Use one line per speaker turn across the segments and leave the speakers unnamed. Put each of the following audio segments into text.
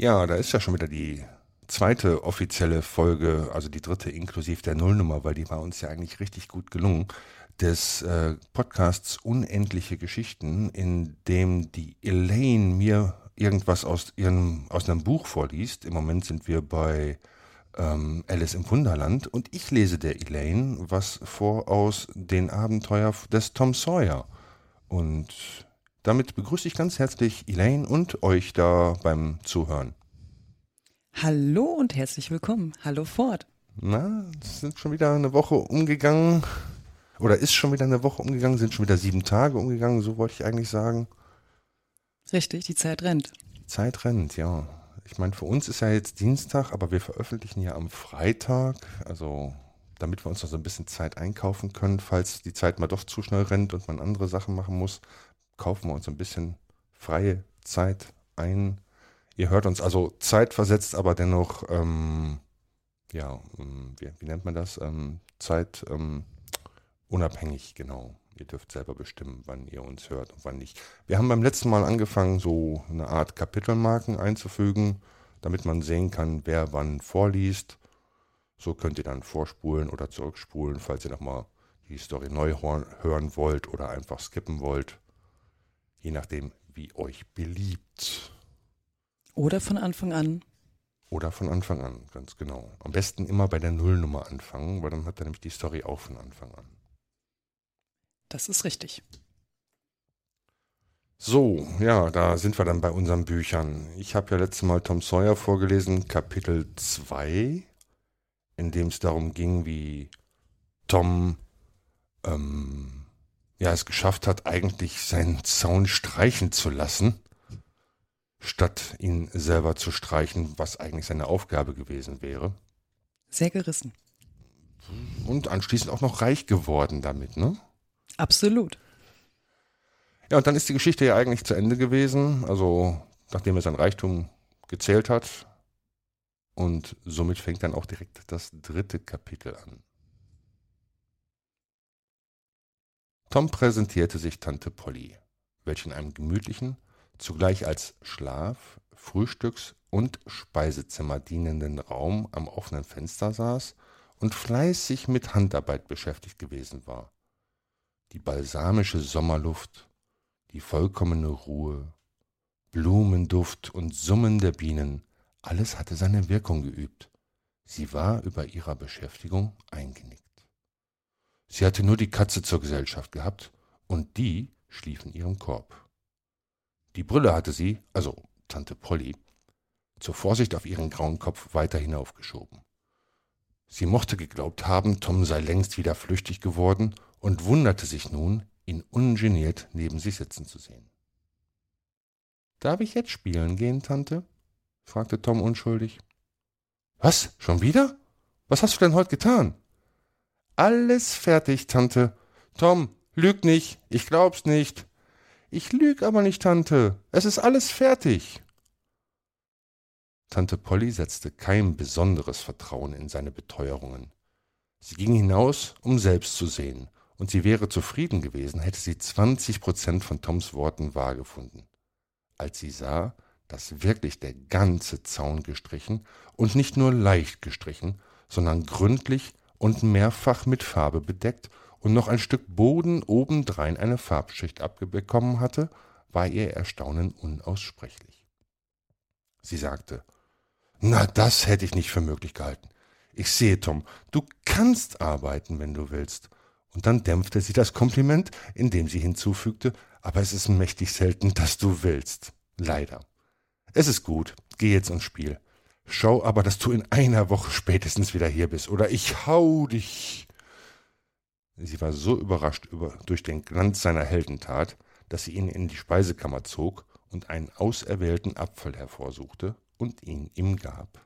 Ja, da ist ja schon wieder die zweite offizielle Folge, also die dritte inklusive der Nullnummer, weil die war uns ja eigentlich richtig gut gelungen, des äh, Podcasts Unendliche Geschichten, in dem die Elaine mir irgendwas aus ihrem aus einem Buch vorliest. Im Moment sind wir bei ähm, Alice im Wunderland und ich lese der Elaine was vor aus den Abenteuer des Tom Sawyer. Und damit begrüße ich ganz herzlich Elaine und euch da beim Zuhören.
Hallo und herzlich willkommen. Hallo Ford.
Na, es sind schon wieder eine Woche umgegangen. Oder ist schon wieder eine Woche umgegangen, sind schon wieder sieben Tage umgegangen, so wollte ich eigentlich sagen.
Richtig, die Zeit rennt.
Die Zeit rennt, ja. Ich meine, für uns ist ja jetzt Dienstag, aber wir veröffentlichen ja am Freitag, also damit wir uns noch so ein bisschen Zeit einkaufen können, falls die Zeit mal doch zu schnell rennt und man andere Sachen machen muss, kaufen wir uns ein bisschen freie Zeit ein. Ihr hört uns also zeitversetzt, aber dennoch, ähm, ja, ähm, wie, wie, nennt man das? Ähm, Zeit ähm, unabhängig, genau. Ihr dürft selber bestimmen, wann ihr uns hört und wann nicht. Wir haben beim letzten Mal angefangen, so eine Art Kapitelmarken einzufügen, damit man sehen kann, wer wann vorliest. So könnt ihr dann vorspulen oder zurückspulen, falls ihr nochmal die Story neu hören wollt oder einfach skippen wollt je nachdem, wie euch beliebt.
Oder von Anfang an.
Oder von Anfang an, ganz genau. Am besten immer bei der Nullnummer anfangen, weil dann hat er nämlich die Story auch von Anfang an.
Das ist richtig.
So, ja, da sind wir dann bei unseren Büchern. Ich habe ja letztes Mal Tom Sawyer vorgelesen, Kapitel 2, in dem es darum ging, wie Tom ähm, ja, es geschafft hat, eigentlich seinen Zaun streichen zu lassen, statt ihn selber zu streichen, was eigentlich seine Aufgabe gewesen wäre.
Sehr gerissen.
Und anschließend auch noch reich geworden damit, ne?
Absolut.
Ja, und dann ist die Geschichte ja eigentlich zu Ende gewesen, also nachdem er sein Reichtum gezählt hat. Und somit fängt dann auch direkt das dritte Kapitel an. Tom präsentierte sich Tante Polly, welche in einem gemütlichen, zugleich als Schlaf-, Frühstücks- und Speisezimmer dienenden Raum am offenen Fenster saß und fleißig mit Handarbeit beschäftigt gewesen war. Die balsamische Sommerluft, die vollkommene Ruhe, Blumenduft und Summen der Bienen, alles hatte seine Wirkung geübt. Sie war über ihrer Beschäftigung eingenickt. Sie hatte nur die Katze zur Gesellschaft gehabt, und die schlief in ihrem Korb. Die Brille hatte sie, also Tante Polly, zur Vorsicht auf ihren grauen Kopf weiter hinaufgeschoben. Sie mochte geglaubt haben, Tom sei längst wieder flüchtig geworden und wunderte sich nun, ihn ungeniert neben sich sitzen zu sehen. Darf ich jetzt spielen gehen, Tante? fragte Tom unschuldig. Was? Schon wieder? Was hast du denn heute getan? Alles fertig, Tante. Tom, lüg nicht, ich glaub's nicht. Ich lüg aber nicht, Tante. Es ist alles fertig. Tante Polly setzte kein besonderes Vertrauen in seine Beteuerungen. Sie ging hinaus, um selbst zu sehen, und sie wäre zufrieden gewesen, hätte sie zwanzig Prozent von Toms Worten wahr gefunden. Als sie sah, dass wirklich der ganze Zaun gestrichen und nicht nur leicht gestrichen, sondern gründlich und mehrfach mit Farbe bedeckt und noch ein Stück Boden obendrein eine Farbschicht abbekommen hatte, war ihr Erstaunen unaussprechlich. Sie sagte, na, das hätte ich nicht für möglich gehalten. Ich sehe, Tom, du kannst arbeiten, wenn du willst. Und dann dämpfte sie das Kompliment, indem sie hinzufügte, aber es ist mächtig selten, dass du willst. Leider. Es ist gut, geh jetzt ins Spiel. Schau aber, dass du in einer Woche spätestens wieder hier bist, oder ich hau dich. Sie war so überrascht über, durch den Glanz seiner Heldentat, dass sie ihn in die Speisekammer zog und einen auserwählten Apfel hervorsuchte und ihn ihm gab,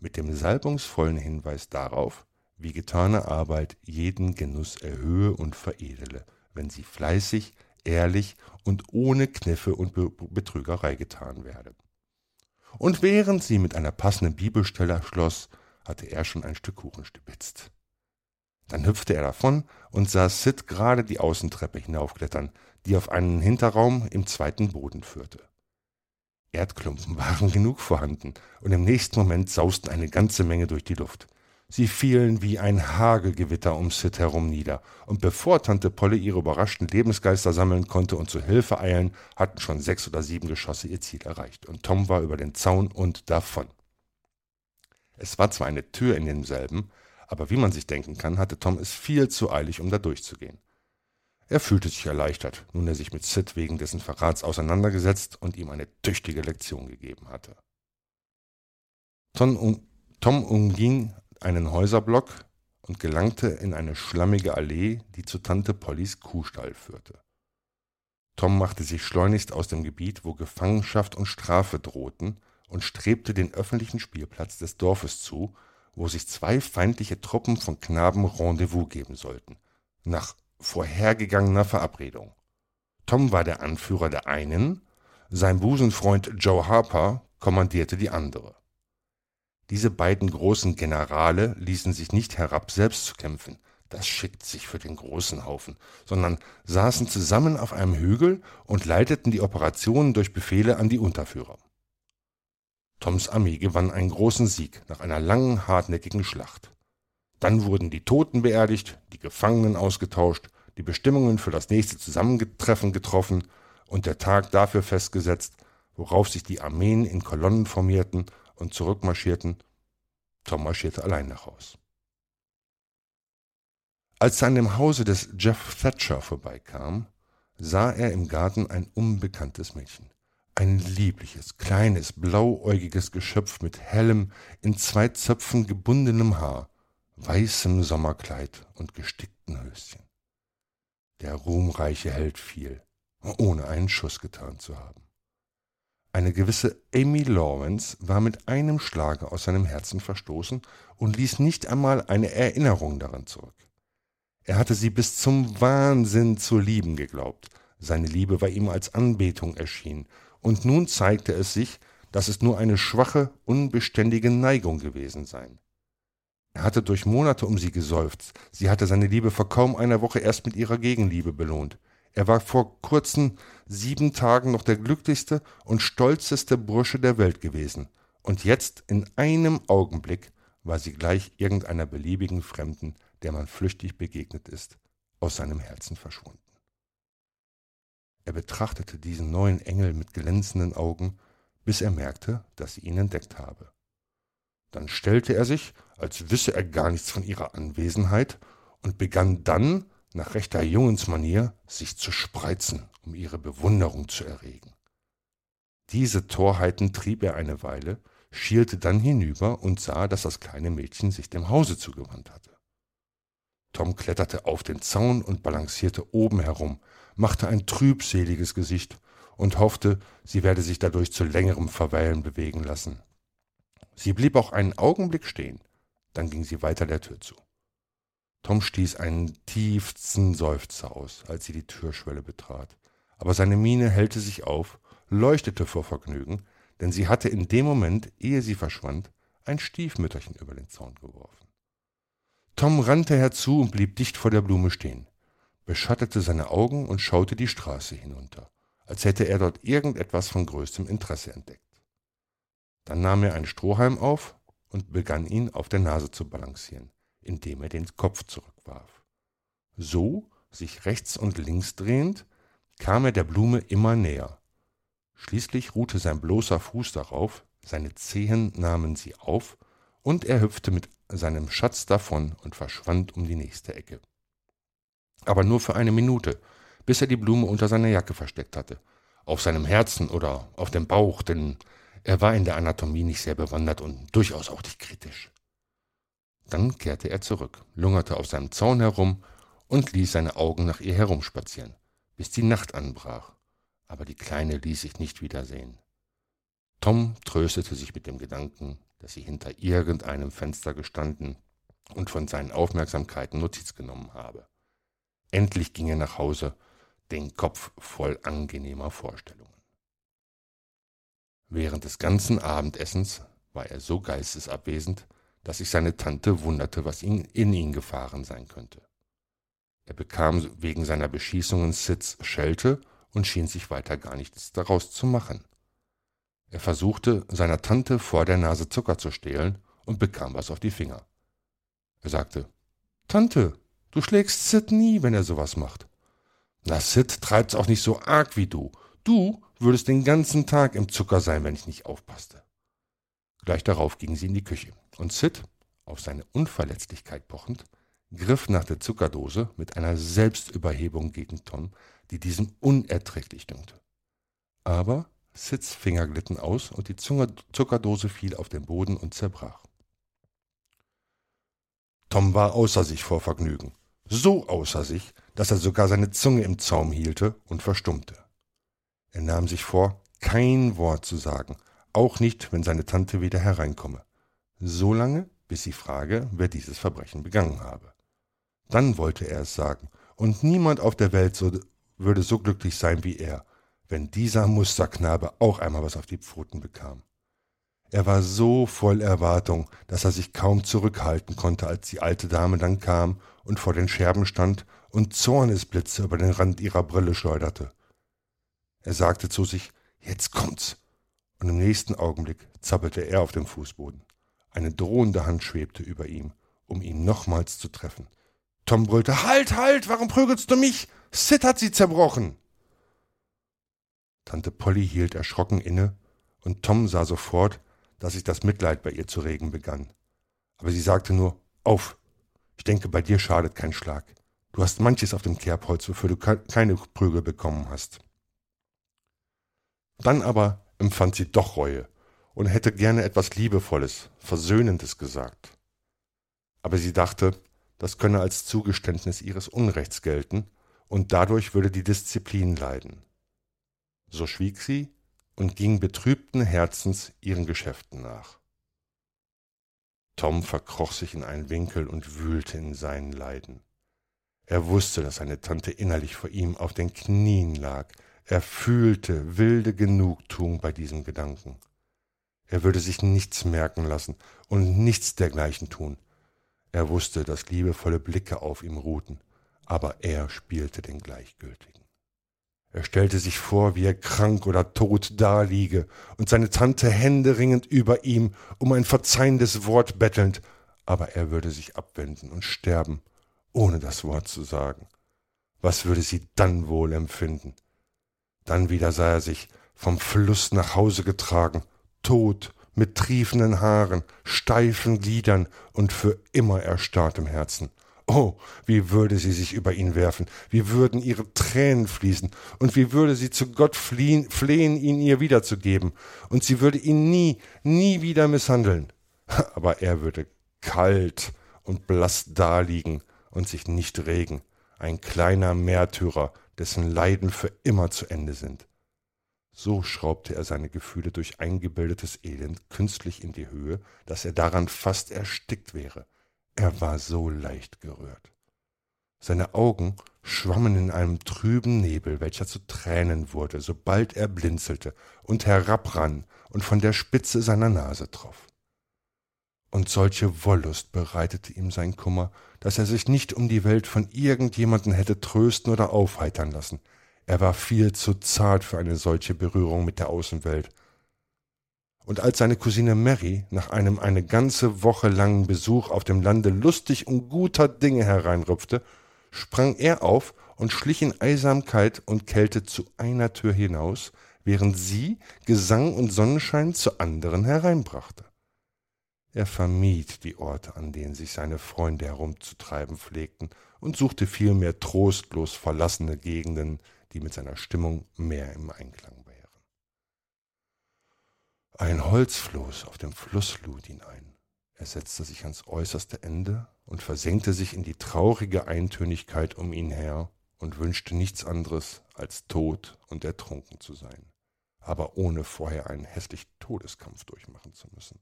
mit dem salbungsvollen Hinweis darauf, wie getane Arbeit jeden Genuss erhöhe und veredele, wenn sie fleißig, ehrlich und ohne Kniffe und Betrügerei getan werde und während sie mit einer passenden Bibelstelle schloss, hatte er schon ein Stück Kuchen stibitzt. Dann hüpfte er davon und sah Sid gerade die Außentreppe hinaufklettern, die auf einen Hinterraum im zweiten Boden führte. Erdklumpen waren genug vorhanden, und im nächsten Moment sausten eine ganze Menge durch die Luft. Sie fielen wie ein Hagelgewitter um Sid herum nieder, und bevor Tante Polly ihre überraschten Lebensgeister sammeln konnte und zu Hilfe eilen, hatten schon sechs oder sieben Geschosse ihr Ziel erreicht, und Tom war über den Zaun und davon. Es war zwar eine Tür in demselben, aber wie man sich denken kann, hatte Tom es viel zu eilig, um da durchzugehen. Er fühlte sich erleichtert, nun er sich mit Sid wegen dessen Verrats auseinandergesetzt und ihm eine tüchtige Lektion gegeben hatte. Tom, um, Tom umging einen Häuserblock und gelangte in eine schlammige Allee, die zu Tante Pollys Kuhstall führte. Tom machte sich schleunigst aus dem Gebiet, wo Gefangenschaft und Strafe drohten, und strebte den öffentlichen Spielplatz des Dorfes zu, wo sich zwei feindliche Truppen von Knaben Rendezvous geben sollten, nach vorhergegangener Verabredung. Tom war der Anführer der einen, sein Busenfreund Joe Harper kommandierte die andere. Diese beiden großen Generale ließen sich nicht herab, selbst zu kämpfen, das schickt sich für den großen Haufen, sondern saßen zusammen auf einem Hügel und leiteten die Operationen durch Befehle an die Unterführer. Toms Armee gewann einen großen Sieg nach einer langen, hartnäckigen Schlacht. Dann wurden die Toten beerdigt, die Gefangenen ausgetauscht, die Bestimmungen für das nächste Zusammentreffen getroffen und der Tag dafür festgesetzt, worauf sich die Armeen in Kolonnen formierten und zurückmarschierten. Tom marschierte allein nach Haus. Als er an dem Hause des Jeff Thatcher vorbeikam, sah er im Garten ein unbekanntes Mädchen. Ein liebliches, kleines, blauäugiges Geschöpf mit hellem, in zwei Zöpfen gebundenem Haar, weißem Sommerkleid und gestickten Höschen. Der ruhmreiche Held fiel, ohne einen Schuss getan zu haben. Eine gewisse Amy Lawrence war mit einem Schlage aus seinem Herzen verstoßen und ließ nicht einmal eine Erinnerung daran zurück. Er hatte sie bis zum Wahnsinn zu lieben geglaubt. Seine Liebe war ihm als Anbetung erschienen, und nun zeigte es sich, dass es nur eine schwache, unbeständige Neigung gewesen sei. Er hatte durch Monate um sie geseufzt, sie hatte seine Liebe vor kaum einer Woche erst mit ihrer Gegenliebe belohnt. Er war vor kurzen sieben Tagen noch der glücklichste und stolzeste Bursche der Welt gewesen, und jetzt in einem Augenblick war sie gleich irgendeiner beliebigen Fremden, der man flüchtig begegnet ist, aus seinem Herzen verschwunden. Er betrachtete diesen neuen Engel mit glänzenden Augen, bis er merkte, dass sie ihn entdeckt habe. Dann stellte er sich, als wisse er gar nichts von ihrer Anwesenheit, und begann dann, nach rechter Jungensmanier, sich zu spreizen, um ihre Bewunderung zu erregen. Diese Torheiten trieb er eine Weile, schielte dann hinüber und sah, dass das kleine Mädchen sich dem Hause zugewandt hatte. Tom kletterte auf den Zaun und balancierte oben herum, machte ein trübseliges Gesicht und hoffte, sie werde sich dadurch zu längerem Verweilen bewegen lassen. Sie blieb auch einen Augenblick stehen, dann ging sie weiter der Tür zu. Tom stieß einen tiefsten Seufzer aus, als sie die Türschwelle betrat, aber seine Miene hellte sich auf, leuchtete vor Vergnügen, denn sie hatte in dem Moment, ehe sie verschwand, ein Stiefmütterchen über den Zaun geworfen. Tom rannte herzu und blieb dicht vor der Blume stehen, beschattete seine Augen und schaute die Straße hinunter, als hätte er dort irgendetwas von größtem Interesse entdeckt. Dann nahm er einen Strohhalm auf und begann ihn auf der Nase zu balancieren, indem er den Kopf zurückwarf. So, sich rechts und links drehend, kam er der Blume immer näher. Schließlich ruhte sein bloßer Fuß darauf, seine Zehen nahmen sie auf, und er hüpfte mit seinem Schatz davon und verschwand um die nächste Ecke. Aber nur für eine Minute, bis er die Blume unter seiner Jacke versteckt hatte, auf seinem Herzen oder auf dem Bauch, denn er war in der Anatomie nicht sehr bewandert und durchaus auch nicht kritisch. Dann kehrte er zurück, lungerte auf seinem Zaun herum und ließ seine Augen nach ihr herumspazieren, bis die Nacht anbrach. Aber die Kleine ließ sich nicht wiedersehen. Tom tröstete sich mit dem Gedanken, dass sie hinter irgendeinem Fenster gestanden und von seinen Aufmerksamkeiten Notiz genommen habe. Endlich ging er nach Hause, den Kopf voll angenehmer Vorstellungen. Während des ganzen Abendessens war er so geistesabwesend, dass sich seine Tante wunderte, was ihn in ihn gefahren sein könnte. Er bekam wegen seiner Beschießungen Sids Schelte und schien sich weiter gar nichts daraus zu machen. Er versuchte, seiner Tante vor der Nase Zucker zu stehlen und bekam was auf die Finger. Er sagte, Tante, du schlägst Sid nie, wenn er sowas macht. Na, Sid treibt's auch nicht so arg wie du. Du würdest den ganzen Tag im Zucker sein, wenn ich nicht aufpasste. Gleich darauf ging sie in die Küche, und Sid, auf seine Unverletzlichkeit pochend, griff nach der Zuckerdose mit einer Selbstüberhebung gegen Tom, die diesem unerträglich dünkte. Aber Sids Finger glitten aus und die Zuckerdose fiel auf den Boden und zerbrach. Tom war außer sich vor Vergnügen, so außer sich, dass er sogar seine Zunge im Zaum hielte und verstummte. Er nahm sich vor, kein Wort zu sagen, auch nicht, wenn seine Tante wieder hereinkomme, so lange, bis sie frage, wer dieses Verbrechen begangen habe. Dann wollte er es sagen, und niemand auf der Welt so, würde so glücklich sein wie er, wenn dieser Musterknabe auch einmal was auf die Pfoten bekam. Er war so voll Erwartung, dass er sich kaum zurückhalten konnte, als die alte Dame dann kam und vor den Scherben stand und Zornesblitze über den Rand ihrer Brille schleuderte. Er sagte zu sich, jetzt kommt's, und im nächsten Augenblick zappelte er auf dem Fußboden. Eine drohende Hand schwebte über ihm, um ihn nochmals zu treffen. Tom brüllte, Halt, halt, warum prügelst du mich? Sid hat sie zerbrochen. Tante Polly hielt erschrocken inne, und Tom sah sofort, dass sich das Mitleid bei ihr zu regen begann. Aber sie sagte nur, Auf, ich denke, bei dir schadet kein Schlag. Du hast manches auf dem Kerbholz, wofür du keine Prügel bekommen hast. Dann aber empfand sie doch Reue und hätte gerne etwas Liebevolles, Versöhnendes gesagt. Aber sie dachte, das könne als Zugeständnis ihres Unrechts gelten, und dadurch würde die Disziplin leiden. So schwieg sie und ging betrübten Herzens ihren Geschäften nach. Tom verkroch sich in einen Winkel und wühlte in seinen Leiden. Er wusste, dass seine Tante innerlich vor ihm auf den Knien lag. Er fühlte wilde Genugtuung bei diesem Gedanken. Er würde sich nichts merken lassen und nichts dergleichen tun. Er wusste, dass liebevolle Blicke auf ihm ruhten, aber er spielte den Gleichgültigen. Er stellte sich vor, wie er krank oder tot daliege und seine Tante händeringend über ihm um ein verzeihendes Wort bettelnd, aber er würde sich abwenden und sterben, ohne das Wort zu sagen. Was würde sie dann wohl empfinden? Dann wieder sah er sich vom Fluss nach Hause getragen, tot, mit triefenden Haaren, steifen Gliedern und für immer erstarrtem Herzen. Oh, wie würde sie sich über ihn werfen, wie würden ihre Tränen fließen, und wie würde sie zu Gott fliehen, flehen, ihn ihr wiederzugeben, und sie würde ihn nie, nie wieder misshandeln. Aber er würde kalt und blass daliegen und sich nicht regen, ein kleiner Märtyrer, dessen Leiden für immer zu Ende sind. So schraubte er seine Gefühle durch eingebildetes Elend künstlich in die Höhe, dass er daran fast erstickt wäre. Er war so leicht gerührt. Seine Augen schwammen in einem trüben Nebel, welcher zu Tränen wurde, sobald er blinzelte und herabrann und von der Spitze seiner Nase troff. Und solche Wollust bereitete ihm sein Kummer, dass er sich nicht um die Welt von irgendjemanden hätte trösten oder aufheitern lassen. Er war viel zu zart für eine solche Berührung mit der Außenwelt und als seine Cousine Mary nach einem eine ganze Woche langen Besuch auf dem Lande lustig und guter Dinge hereinrüpfte, sprang er auf und schlich in Eisamkeit und Kälte zu einer Tür hinaus, während sie Gesang und Sonnenschein zu anderen hereinbrachte. Er vermied die Orte, an denen sich seine Freunde herumzutreiben pflegten, und suchte vielmehr trostlos verlassene Gegenden, die mit seiner Stimmung mehr im Einklang ein Holzfloß auf dem Fluss lud ihn ein. Er setzte sich ans äußerste Ende und versenkte sich in die traurige Eintönigkeit um ihn her und wünschte nichts anderes, als tot und ertrunken zu sein, aber ohne vorher einen hässlichen Todeskampf durchmachen zu müssen.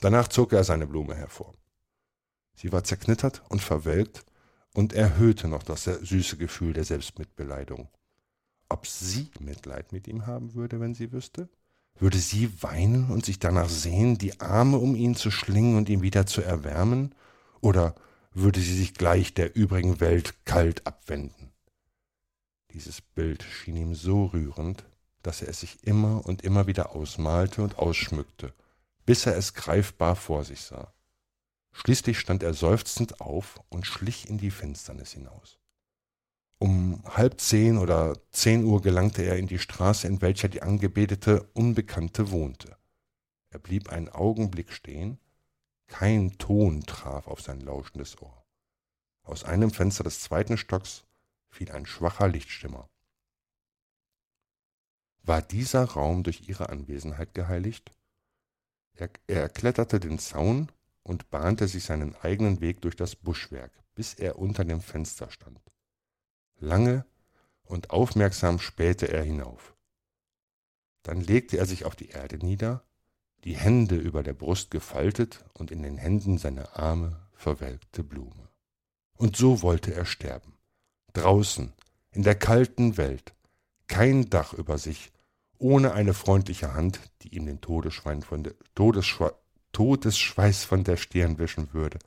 Danach zog er seine Blume hervor. Sie war zerknittert und verwelkt und erhöhte noch das süße Gefühl der Selbstmitbeleidigung. Ob sie Mitleid mit ihm haben würde, wenn sie wüsste? Würde sie weinen und sich danach sehen, die Arme um ihn zu schlingen und ihn wieder zu erwärmen? Oder würde sie sich gleich der übrigen Welt kalt abwenden? Dieses Bild schien ihm so rührend, dass er es sich immer und immer wieder ausmalte und ausschmückte, bis er es greifbar vor sich sah. Schließlich stand er seufzend auf und schlich in die Finsternis hinaus. Um halb zehn oder zehn Uhr gelangte er in die Straße, in welcher die angebetete Unbekannte wohnte. Er blieb einen Augenblick stehen, kein Ton traf auf sein lauschendes Ohr. Aus einem Fenster des zweiten Stocks fiel ein schwacher Lichtschimmer. War dieser Raum durch ihre Anwesenheit geheiligt? Er, er kletterte den Zaun und bahnte sich seinen eigenen Weg durch das Buschwerk, bis er unter dem Fenster stand. Lange und aufmerksam spähte er hinauf. Dann legte er sich auf die Erde nieder, die Hände über der Brust gefaltet und in den Händen seine arme, verwelkte Blume. Und so wollte er sterben. Draußen, in der kalten Welt, kein Dach über sich, ohne eine freundliche Hand, die ihm den Todesschwein von der, Todesschwe Todesschweiß von der Stirn wischen würde,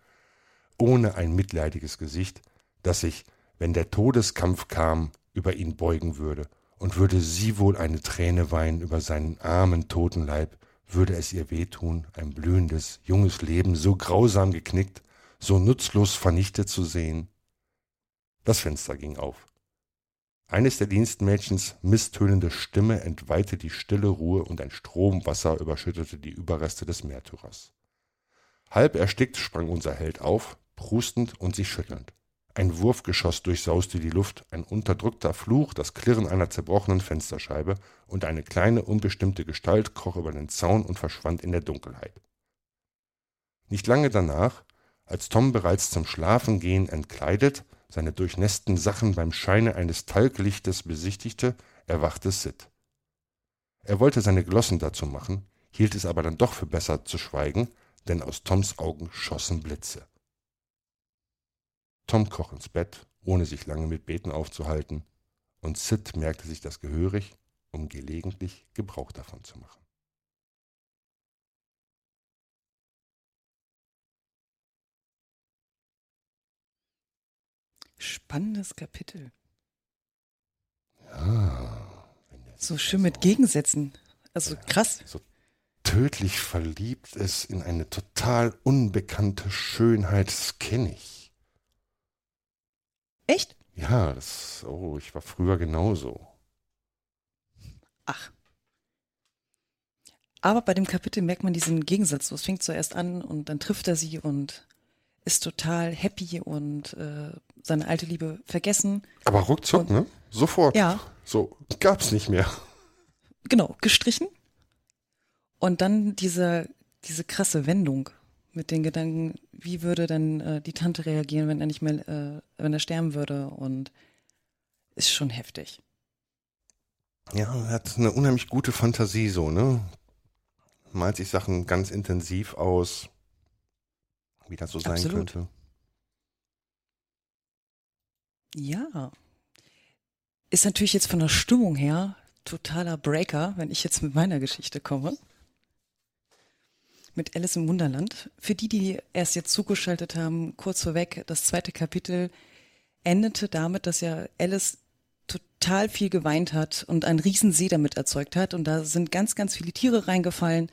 ohne ein mitleidiges Gesicht, das sich, wenn der Todeskampf kam, über ihn beugen würde, und würde sie wohl eine Träne weinen über seinen armen toten Leib, würde es ihr wehtun, ein blühendes, junges Leben so grausam geknickt, so nutzlos vernichtet zu sehen? Das Fenster ging auf. Eines der Dienstmädchens misstönende Stimme entweihte die stille Ruhe und ein Strom Wasser überschüttete die Überreste des Märtyrers. Halb erstickt sprang unser Held auf, prustend und sich schüttelnd. Ein Wurfgeschoss durchsauste die Luft, ein unterdrückter Fluch, das Klirren einer zerbrochenen Fensterscheibe, und eine kleine, unbestimmte Gestalt kroch über den Zaun und verschwand in der Dunkelheit. Nicht lange danach, als Tom bereits zum Schlafengehen entkleidet, seine durchnässten Sachen beim Scheine eines Talglichtes besichtigte, erwachte Sid. Er wollte seine Glossen dazu machen, hielt es aber dann doch für besser zu schweigen, denn aus Toms Augen schossen Blitze. Tom kroch ins Bett, ohne sich lange mit Beten aufzuhalten, und Sid merkte sich das gehörig, um gelegentlich Gebrauch davon zu machen.
Spannendes Kapitel.
Ja.
So schön mit Gegensätzen. Also
Ja.
krass.
So tödlich verliebt ist in eine total unbekannte Schönheit, das kenne ich.
Echt?
Ja, das, oh, ich war früher genauso.
Ach. Aber bei dem Kapitel merkt man diesen Gegensatz. So, Es fängt zuerst an und dann trifft er sie und ist total happy und äh, seine alte Liebe vergessen.
Aber ruckzuck,
Und-
ne? Sofort.
Ja.
So, gab's nicht mehr.
Genau, gestrichen. Und dann diese, diese krasse Wendung mit den Gedanken, wie würde denn äh, die Tante reagieren, wenn er nicht mehr, äh, wenn er sterben würde und ist schon heftig.
Ja, er hat eine unheimlich gute Fantasie, so, ne? Malt sich Sachen ganz intensiv aus, wie das so sein
Absolut.
könnte.
Ja. Ist natürlich jetzt von der Stimmung her totaler Breaker, wenn ich jetzt mit meiner Geschichte komme. Mit Alice im Wunderland. Für die, die erst jetzt zugeschaltet haben, kurz vorweg, das zweite Kapitel endete damit, dass ja Alice total viel geweint hat und einen Riesensee damit erzeugt hat. Und da sind ganz, ganz viele Tiere reingefallen,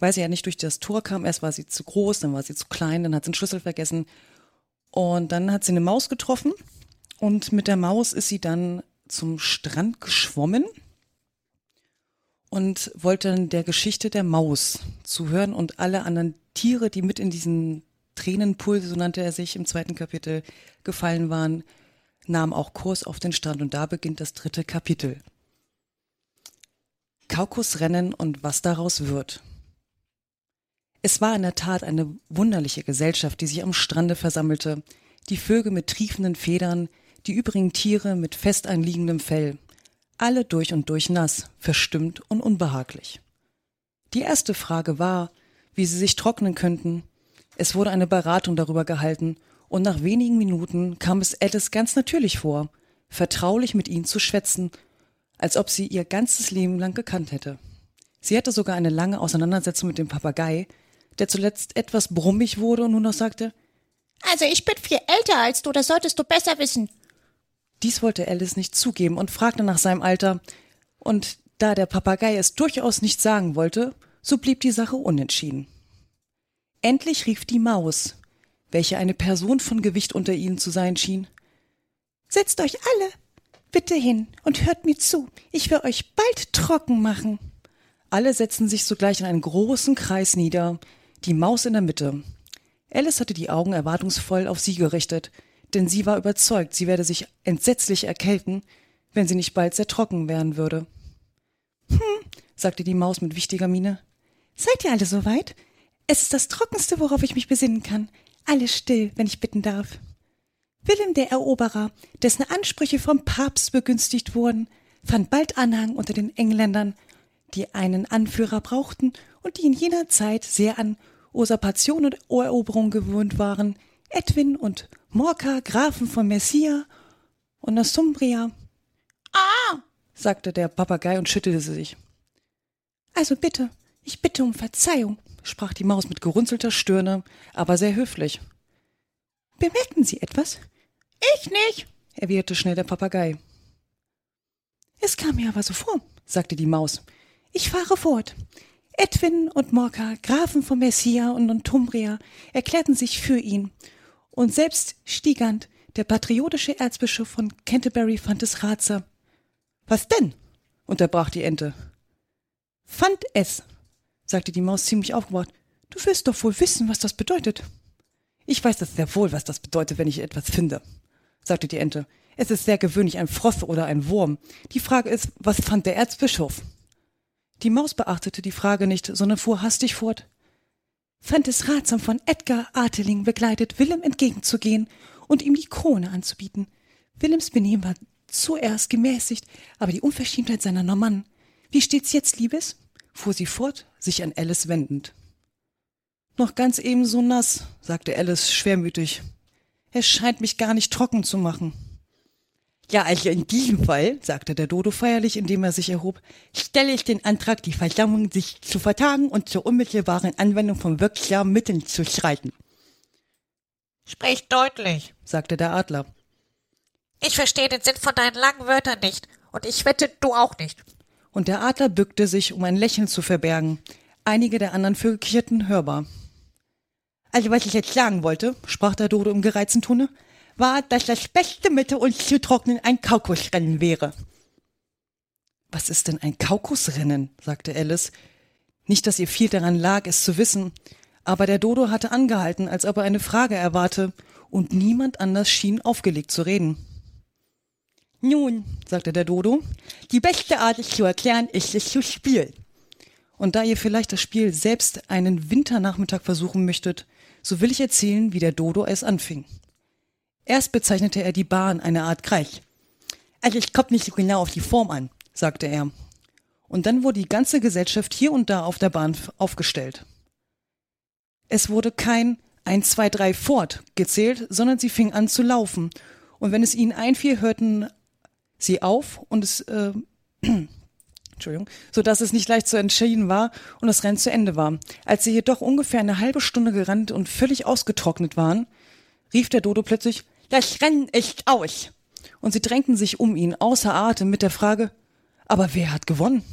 weil sie ja nicht durch das Tor kam. Erst war sie zu groß, dann war sie zu klein, dann hat sie einen Schlüssel vergessen. Und dann hat sie eine Maus getroffen und mit der Maus ist sie dann zum Strand geschwommen und wollte dann der Geschichte der Maus zuhören und alle anderen Tiere, die mit in diesen Tränenpool, so nannte er sich im zweiten Kapitel, gefallen waren, nahmen auch Kurs auf den Strand und da beginnt das dritte Kapitel. Kaukusrennen und was daraus wird. Es war in der Tat eine wunderliche Gesellschaft, die sich am Strande versammelte, die Vögel mit triefenden Federn, die übrigen Tiere mit fest einliegendem Fell, alle durch und durch nass, verstimmt und unbehaglich. Die erste Frage war, wie sie sich trocknen könnten. Es wurde eine Beratung darüber gehalten, und nach wenigen Minuten kam es Alice ganz natürlich vor, vertraulich mit ihnen zu schwätzen, als ob sie ihr ganzes Leben lang gekannt hätte. Sie hatte sogar eine lange Auseinandersetzung mit dem Papagei, der zuletzt etwas brummig wurde und nur noch sagte,
Also ich bin viel älter als du, das solltest du besser wissen.
Dies wollte Alice nicht zugeben und fragte nach seinem Alter. Und Da der Papagei es durchaus nicht sagen wollte, so blieb die Sache unentschieden. Endlich rief die Maus, welche eine Person von Gewicht unter ihnen zu sein schien.
Setzt euch alle bitte hin und hört mir zu. Ich will euch bald trocken machen.
Alle setzten sich sogleich in einen großen Kreis nieder, die Maus in der Mitte. Alice hatte die Augen erwartungsvoll auf sie gerichtet, denn sie war überzeugt, sie werde sich entsetzlich erkälten, wenn sie nicht bald sehr trocken werden würde.
Hm, sagte die Maus mit wichtiger Miene. Seid ihr alle soweit? Es ist das Trockenste, worauf ich mich besinnen kann. Alle still, wenn ich bitten darf. Wilhelm der Eroberer, dessen Ansprüche vom Papst begünstigt wurden, fand bald Anhang unter den Engländern, die einen Anführer brauchten und die in jener Zeit sehr an Usurpation und Eroberung gewöhnt waren, Edwin und Morca, Grafen von Messia und Northumbria.
Ah, sagte der Papagei und schüttelte sich.
Also bitte, ich bitte um Verzeihung, sprach die Maus mit gerunzelter Stirne, aber sehr höflich. Bemerken Sie etwas?
Ich nicht, erwiderte schnell der Papagei.
Es kam mir aber so vor, sagte die Maus. Ich fahre fort. Edwin und Morka, Grafen von Messia und Northumbria, erklärten sich für ihn, und selbst Stigand, der patriotische Erzbischof von Canterbury, fand es ratsam.
Was denn? unterbrach die Ente.
Fand es, sagte die Maus ziemlich aufgebracht. Du wirst doch wohl wissen, was das bedeutet.
Ich weiß das sehr wohl, was das bedeutet, wenn ich etwas finde, sagte die Ente. Es ist sehr gewöhnlich ein Frost oder ein Wurm. Die Frage ist, was fand der Erzbischof? Die Maus beachtete die Frage nicht, sondern fuhr hastig fort.
Fand es ratsam, von Edgar Arteling begleitet, Willem entgegenzugehen und ihm die Krone anzubieten. Willems Benehmen war zuerst gemäßigt, aber die Unverschämtheit seiner Normannen. Wie steht's jetzt, Liebes? fuhr sie fort, sich an Alice wendend.
Noch ganz ebenso nass, sagte Alice schwermütig. Es scheint mich gar nicht trocken zu machen.
Ja, also in diesem Fall, sagte der Dodo feierlich, indem er sich erhob, stelle ich den Antrag, die Versammlung sich zu vertagen und zur unmittelbaren Anwendung von wirksamen Mitteln zu schreiten.
Sprich deutlich,
sagte der Adler.
Ich verstehe den Sinn von deinen langen Wörtern nicht, und ich wette, du auch nicht.
Und der Adler bückte sich, um ein Lächeln zu verbergen. Einige der anderen Vögel kicherten hörbar.
Also was ich jetzt sagen wollte, sprach der Dodo im gereizten Tone, war, dass das beste Mittel, uns zu trocknen, ein Kaukusrennen wäre.
Was ist denn ein Kaukusrennen? sagte Alice. Nicht, dass ihr viel daran lag, es zu wissen, aber der Dodo hatte angehalten, als ob er eine Frage erwarte, und niemand anders schien aufgelegt zu reden.
Nun, sagte der Dodo, die beste Art, es zu erklären, ist es zu spielen.
Und da ihr vielleicht das Spiel selbst einen Winternachmittag versuchen möchtet, so will ich erzählen, wie der Dodo es anfing. Erst bezeichnete er die Bahn eine Art Kreis.
Also es kommt nicht so genau auf die Form an, sagte er.
Und dann wurde die ganze Gesellschaft hier und da auf der Bahn aufgestellt. Es wurde kein 1, 2, 3 fort gezählt, sondern sie fing an zu laufen. Und wenn es ihnen einfiel, hörten sie auf und es, äh, Entschuldigung, so dass es nicht leicht zu entschieden war und das Rennen zu Ende war. Als sie jedoch ungefähr eine halbe Stunde gerannt und völlig ausgetrocknet waren, rief der Dodo plötzlich, das Rennen ist aus. Und sie drängten sich um ihn, außer Atem, mit der Frage, aber wer hat gewonnen?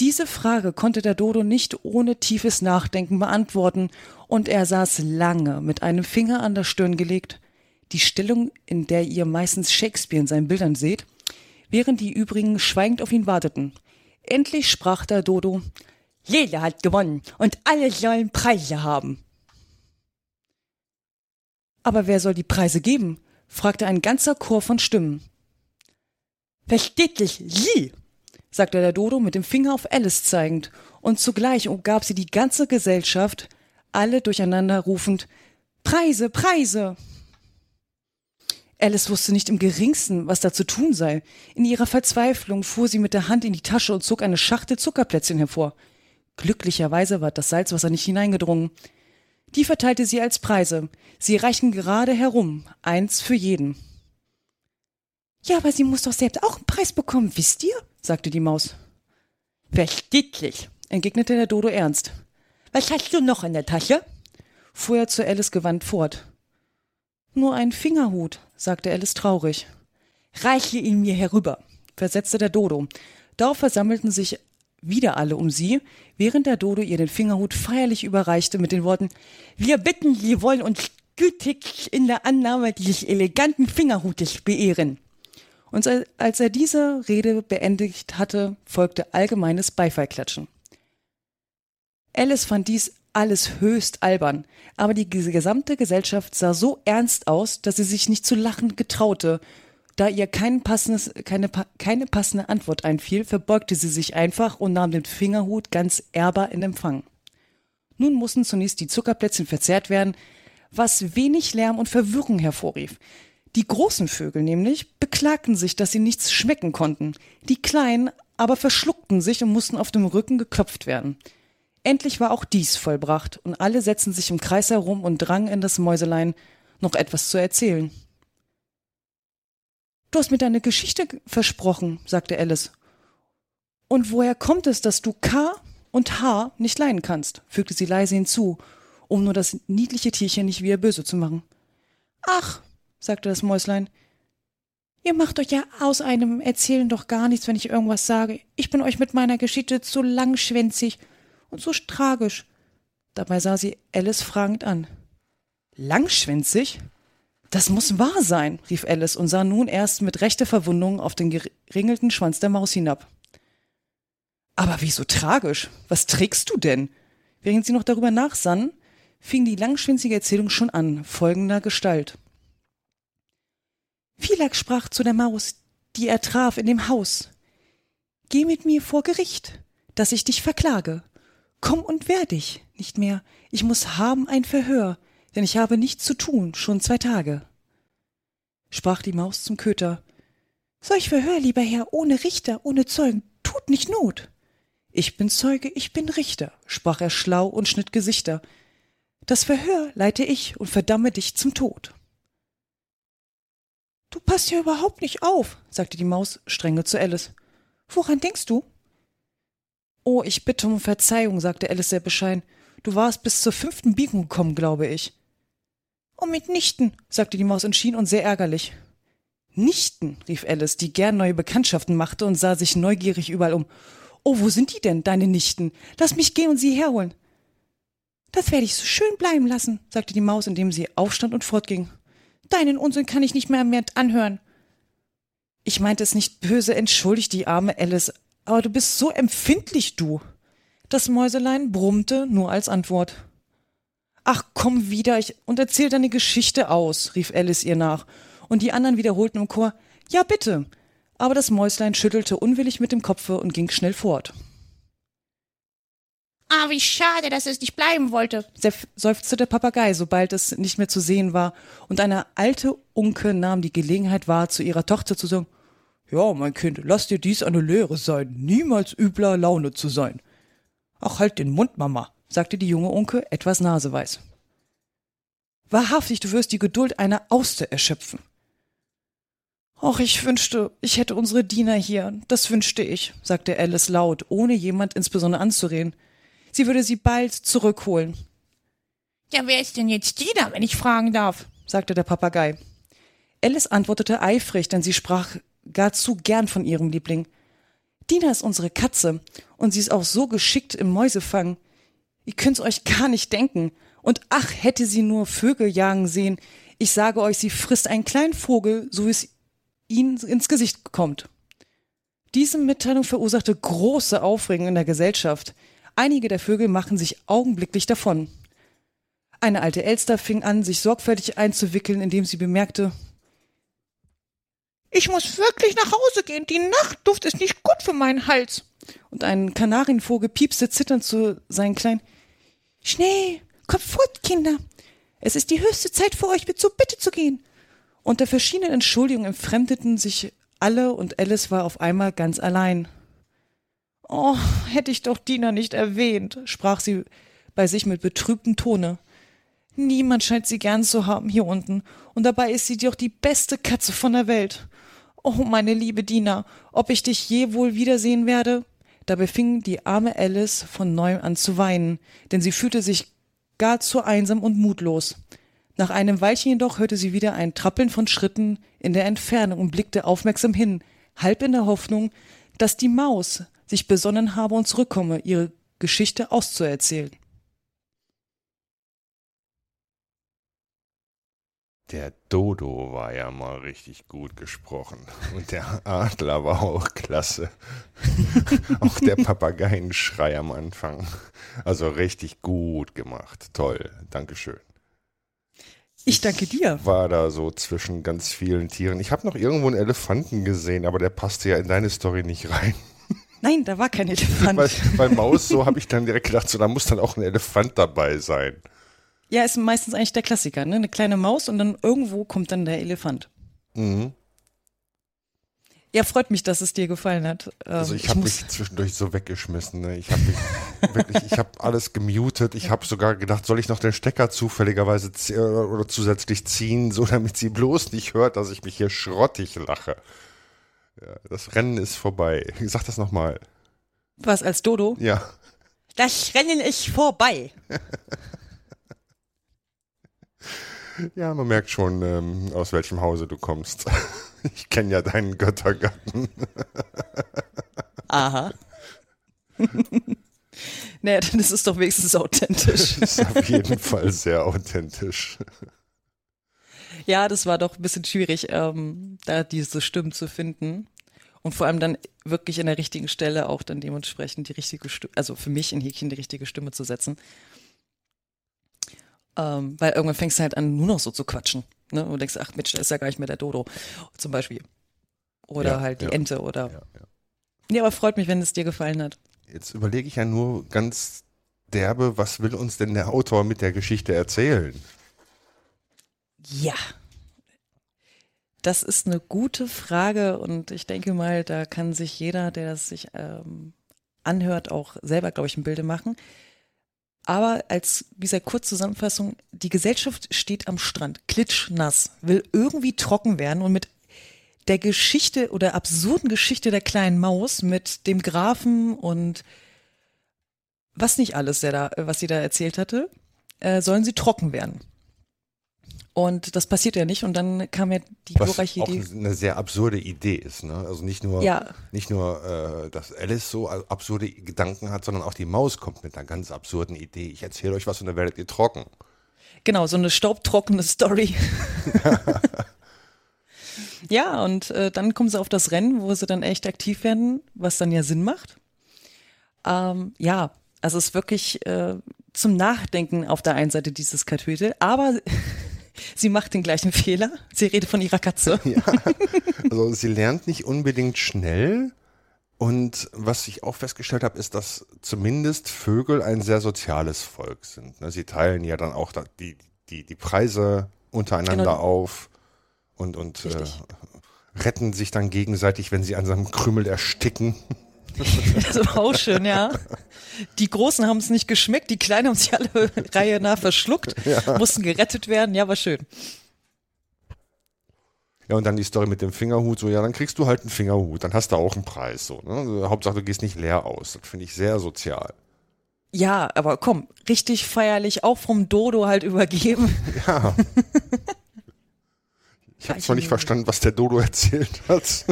Diese Frage konnte der Dodo nicht ohne tiefes Nachdenken beantworten, und er saß lange mit einem Finger an der Stirn gelegt, die Stellung, in der ihr meistens Shakespeare in seinen Bildern seht, während die übrigen schweigend auf ihn warteten. Endlich sprach der Dodo,
jeder hat gewonnen und alle sollen Preise haben.
Aber wer soll die Preise geben? fragte ein ganzer Chor von Stimmen.
Versteht Sie, sagte der Dodo mit dem Finger auf Alice zeigend, und zugleich umgab sie die ganze Gesellschaft, alle durcheinander rufend Preise, Preise.
Alice wusste nicht im geringsten, was da zu tun sei. In ihrer Verzweiflung fuhr sie mit der Hand in die Tasche und zog eine Schachtel Zuckerplätzchen hervor. Glücklicherweise war das Salzwasser nicht hineingedrungen. Die verteilte sie als Preise. Sie reichten gerade herum, eins für jeden.
Ja, aber sie muss doch selbst auch einen Preis bekommen, wisst ihr? sagte die Maus.
Verstehtlich,
entgegnete der Dodo ernst.
Was hast du noch in der Tasche?
fuhr er zu Alice gewandt fort. Nur ein Fingerhut, sagte Alice traurig.
Reiche ihn mir herüber, versetzte der Dodo.
Darauf versammelten sich wieder alle um sie, während der Dodo ihr den Fingerhut feierlich überreichte mit den Worten Wir bitten, Sie wollen uns gütig in der Annahme dieses eleganten Fingerhutes beehren. Und als er diese Rede beendigt hatte, folgte allgemeines Beifallklatschen. Alice fand dies alles höchst albern, aber die gesamte Gesellschaft sah so ernst aus, dass sie sich nicht zu lachen getraute. Da ihr kein passendes, keine, keine passende Antwort einfiel, verbeugte sie sich einfach und nahm den Fingerhut ganz ehrbar in Empfang. Nun mussten zunächst die Zuckerplätzchen verzehrt werden, was wenig Lärm und Verwirrung hervorrief. Die großen Vögel nämlich beklagten sich, dass sie nichts schmecken konnten. Die kleinen aber verschluckten sich und mussten auf dem Rücken geklopft werden. Endlich war auch dies vollbracht, und alle setzten sich im Kreis herum und drangen in das Mäuselein, noch etwas zu erzählen. Du hast mir deine Geschichte versprochen, sagte Alice. Und woher kommt es, dass du K und H nicht leiden kannst? fügte sie leise hinzu, um nur das niedliche Tierchen nicht wieder böse zu machen. Ach, sagte das Mäuslein, ihr macht euch ja aus einem Erzählen doch gar nichts, wenn ich irgendwas sage. Ich bin euch mit meiner Geschichte zu langschwänzig und so tragisch. Dabei sah sie Alice fragend an. Langschwänzig? Das muss wahr sein, rief Alice und sah nun erst mit rechter Verwundung auf den geringelten Schwanz der Maus hinab. Aber wieso tragisch? Was trägst du denn? Während sie noch darüber nachsann, fing die langschwänzige Erzählung schon an, folgender Gestalt. Vielak sprach zu der Maus, die er traf in dem Haus. Geh mit mir vor Gericht, dass ich dich verklage. Komm und wehr dich nicht mehr. Ich muss haben ein Verhör, denn ich habe nichts zu tun, schon zwei Tage. Sprach die Maus zum Köter. Solch Verhör, lieber Herr, ohne Richter, ohne Zeugen, tut nicht Not. Ich bin Zeuge, ich bin Richter, sprach er schlau und schnitt Gesichter. Das Verhör leite ich und verdamme dich zum Tod. Du passt ja überhaupt nicht auf, sagte die Maus strenge zu Alice. Woran denkst du? Oh, ich bitte um Verzeihung, sagte Alice sehr bescheiden. Du warst bis zur fünften Biegung gekommen, glaube ich. Oh, mitnichten, sagte die Maus und sehr ärgerlich. Nichten, rief Alice, die gern neue Bekanntschaften machte und sah sich neugierig überall um. Oh, wo sind die denn, deine Nichten? Lass mich gehen und sie herholen. Das werde ich so schön bleiben lassen, sagte die Maus, indem sie aufstand und fortging. Deinen Unsinn kann ich nicht mehr mehr anhören. Ich meinte es nicht böse, entschuldigt die arme Alice, aber du bist so empfindlich, du. Das Mäuselein brummte nur als Antwort. Ach, komm wieder ich, und erzähl deine Geschichte aus, rief Alice ihr nach, und die anderen wiederholten im Chor, ja bitte. Aber das Mäuslein schüttelte unwillig mit dem Kopfe und ging schnell fort.
Ah, wie schade, dass es nicht bleiben wollte,
seufzte der Papagei, sobald es nicht mehr zu sehen war, und eine alte Unke nahm die Gelegenheit wahr, zu ihrer Tochter zu sagen, ja, mein Kind, lass dir dies eine Lehre sein, niemals übler Laune zu sein. Ach, halt den Mund, Mama, sagte die junge Unke, etwas naseweiß. Wahrhaftig, du wirst die Geduld einer Auster erschöpfen. Och, ich wünschte, ich hätte unsere Diener hier, das wünschte ich, sagte Alice laut, ohne jemand insbesondere anzureden. Sie würde sie bald zurückholen.
Ja, wer ist denn jetzt Dina, wenn ich fragen darf?
sagte der Papagei. Alice antwortete eifrig, denn sie sprach gar zu gern von ihrem Liebling. Dina ist unsere Katze und sie ist auch so geschickt im Mäusefang. Ihr könnt's euch gar nicht denken. Und ach, hätte sie nur Vögel jagen sehen. Ich sage euch, sie frisst einen kleinen Vogel, so wie es ihnen ins Gesicht kommt. Diese Mitteilung verursachte große Aufregung in der Gesellschaft. Einige der Vögel machten sich augenblicklich davon. Eine alte Elster fing an, sich sorgfältig einzuwickeln, indem sie bemerkte,
ich muss wirklich nach Hause gehen. Die Nachtduft ist nicht gut für meinen Hals.
Und ein Kanarienvogel piepste zitternd zu seinen Kleinen. Schnell, kommt fort, Kinder. Es ist die höchste Zeit für euch, mit zur Bitte zu gehen. Unter verschiedenen Entschuldigungen entfremdeten sich alle und Alice war auf einmal ganz allein. Oh, hätte ich doch Dina nicht erwähnt, sprach sie bei sich mit betrübtem Tone. Niemand scheint sie gern zu haben hier unten, und dabei ist sie doch die beste Katze von der Welt. Oh, meine liebe Dina, ob ich dich je wohl wiedersehen werde? Dabei fing die arme Alice von neuem an zu weinen, denn sie fühlte sich gar zu einsam und mutlos. Nach einem Weilchen jedoch hörte sie wieder ein Trappeln von Schritten in der Entfernung und blickte aufmerksam hin, halb in der Hoffnung, dass die Maus sich besonnen habe und zurückkomme, ihre Geschichte auszuerzählen.
Der Dodo war ja mal richtig gut gesprochen. Und der Adler war auch klasse. auch der Papageienschrei am Anfang. Also richtig gut gemacht. Toll. Dankeschön.
Ich danke dir.
War da so zwischen ganz vielen Tieren. Ich habe noch irgendwo einen Elefanten gesehen, aber der passte ja in deine Story nicht rein.
Nein, da war kein Elefant.
bei, bei Maus, so habe ich dann direkt gedacht, so, da muss dann auch ein Elefant dabei sein.
Ja, ist meistens eigentlich der Klassiker, ne? Eine kleine Maus und dann irgendwo kommt dann der Elefant.
Mhm.
Ja, freut mich, dass es dir gefallen hat.
Also
Ähm,
ich habe mich zwischendurch so weggeschmissen. Ne? Ich habe mich wirklich, ich habe alles gemutet. Ich habe sogar gedacht, soll ich noch den Stecker zufälligerweise äh, oder zusätzlich ziehen, so damit sie bloß nicht hört, dass ich mich hier schrottig lache. Ja, das Rennen ist vorbei. Sag das nochmal.
Was als Dodo?
Ja.
Das Rennen ist vorbei.
Ja, man merkt schon, ähm, aus welchem Hause du kommst. Ich kenne ja deinen Göttergatten.
Aha. naja, dann ist es doch wenigstens authentisch.
Das ist auf jeden Fall sehr authentisch.
Ja, das war doch ein bisschen schwierig, ähm, da diese Stimmen zu finden. Und vor allem dann wirklich in der richtigen Stelle auch dann dementsprechend die richtige Stimme, also für mich in Häkchen die richtige Stimme zu setzen. Ähm, weil irgendwann fängst du halt an, nur noch so zu quatschen. Ne? Und denkst, ach Mensch, da ist ja gar nicht mehr der Dodo. Zum Beispiel. Oder
Ja,
halt die
ja.
Ente oder.
Ja, ja.
Nee, aber freut mich, wenn es dir gefallen hat.
Jetzt überlege ich ja nur ganz derbe, was will uns denn der Autor mit der Geschichte erzählen?
Ja. Das ist eine gute Frage und ich denke mal, da kann sich jeder, der das sich ähm, anhört, auch selber, glaube ich, ein Bilde machen. Aber als, wie gesagt, Kurzzusammenfassung, die Gesellschaft steht am Strand, klitschnass, will irgendwie trocken werden und mit der Geschichte oder absurden Geschichte der kleinen Maus mit dem Grafen und was nicht alles, der da, was sie da erzählt hatte, äh, sollen sie trocken werden. Und das passiert ja nicht und dann kam ja die
Was
glorreiche
auch
Idee.
eine sehr absurde Idee ist. Ne? Also nicht nur,
Ja.
nicht nur äh, dass Alice so absurde Gedanken hat, sondern auch die Maus kommt mit einer ganz absurden Idee. Ich erzähle euch was und dann werdet ihr trocken.
Genau, so eine staubtrockene Story. ja, und äh, dann kommen sie auf das Rennen, wo sie dann echt aktiv werden, was dann ja Sinn macht. Ähm, ja, also es ist wirklich äh, zum Nachdenken auf der einen Seite dieses Kapitel, aber sie macht den gleichen Fehler. Sie redet von ihrer Katze.
Also sie lernt nicht unbedingt schnell. Und was ich auch festgestellt habe, ist, dass zumindest Vögel ein sehr soziales Volk sind. ne? Sie teilen ja dann auch die, die, die Preise untereinander
Genau.
auf und, und äh, retten sich dann gegenseitig, wenn sie an seinem Krümel ersticken.
Das war auch schön, ja. Die Großen haben es nicht geschmeckt, die Kleinen haben sich alle Reihe nach verschluckt, mussten gerettet werden. Ja, war schön.
Ja, und dann die Story mit dem Fingerhut, so, ja, dann kriegst du halt einen Fingerhut, dann hast du auch einen Preis, so, ne? Also, Hauptsache, du gehst nicht leer aus. Das finde ich sehr sozial.
Ja, aber komm, richtig feierlich, auch vom Dodo halt übergeben.
Ja. Ich habe zwar nicht verstanden, was der Dodo erzählt hat.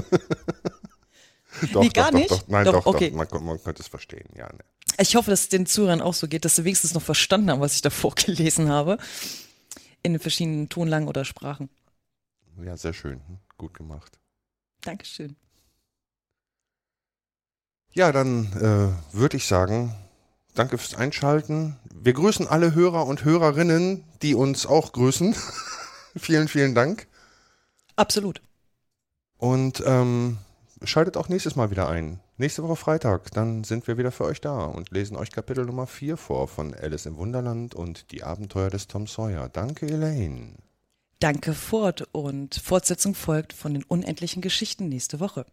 doch,
Nee, gar
doch,
nicht?
Doch, doch, nein,
Doch,
doch,
okay.
Man, man könnte es verstehen, ja. Ne.
Ich hoffe, dass es den Zuhörern auch so geht, dass sie wenigstens noch verstanden haben, was ich da vorgelesen habe. In den verschiedenen Tonlagen oder Sprachen.
Ja, sehr schön. Hm, Gut gemacht.
Dankeschön.
Ja, dann äh, würde ich sagen, danke fürs Einschalten. Wir grüßen alle Hörer und Hörerinnen, die uns auch grüßen. vielen, vielen Dank.
Absolut.
Und ähm, schaltet auch nächstes Mal wieder ein. Nächste Woche Freitag, dann sind wir wieder für euch da und lesen euch Kapitel Nummer 4 vor von Alice im Wunderland und die Abenteuer des Tom Sawyer. Danke, Elaine.
Danke, Ford. Und Fortsetzung folgt von den unendlichen Geschichten nächste Woche.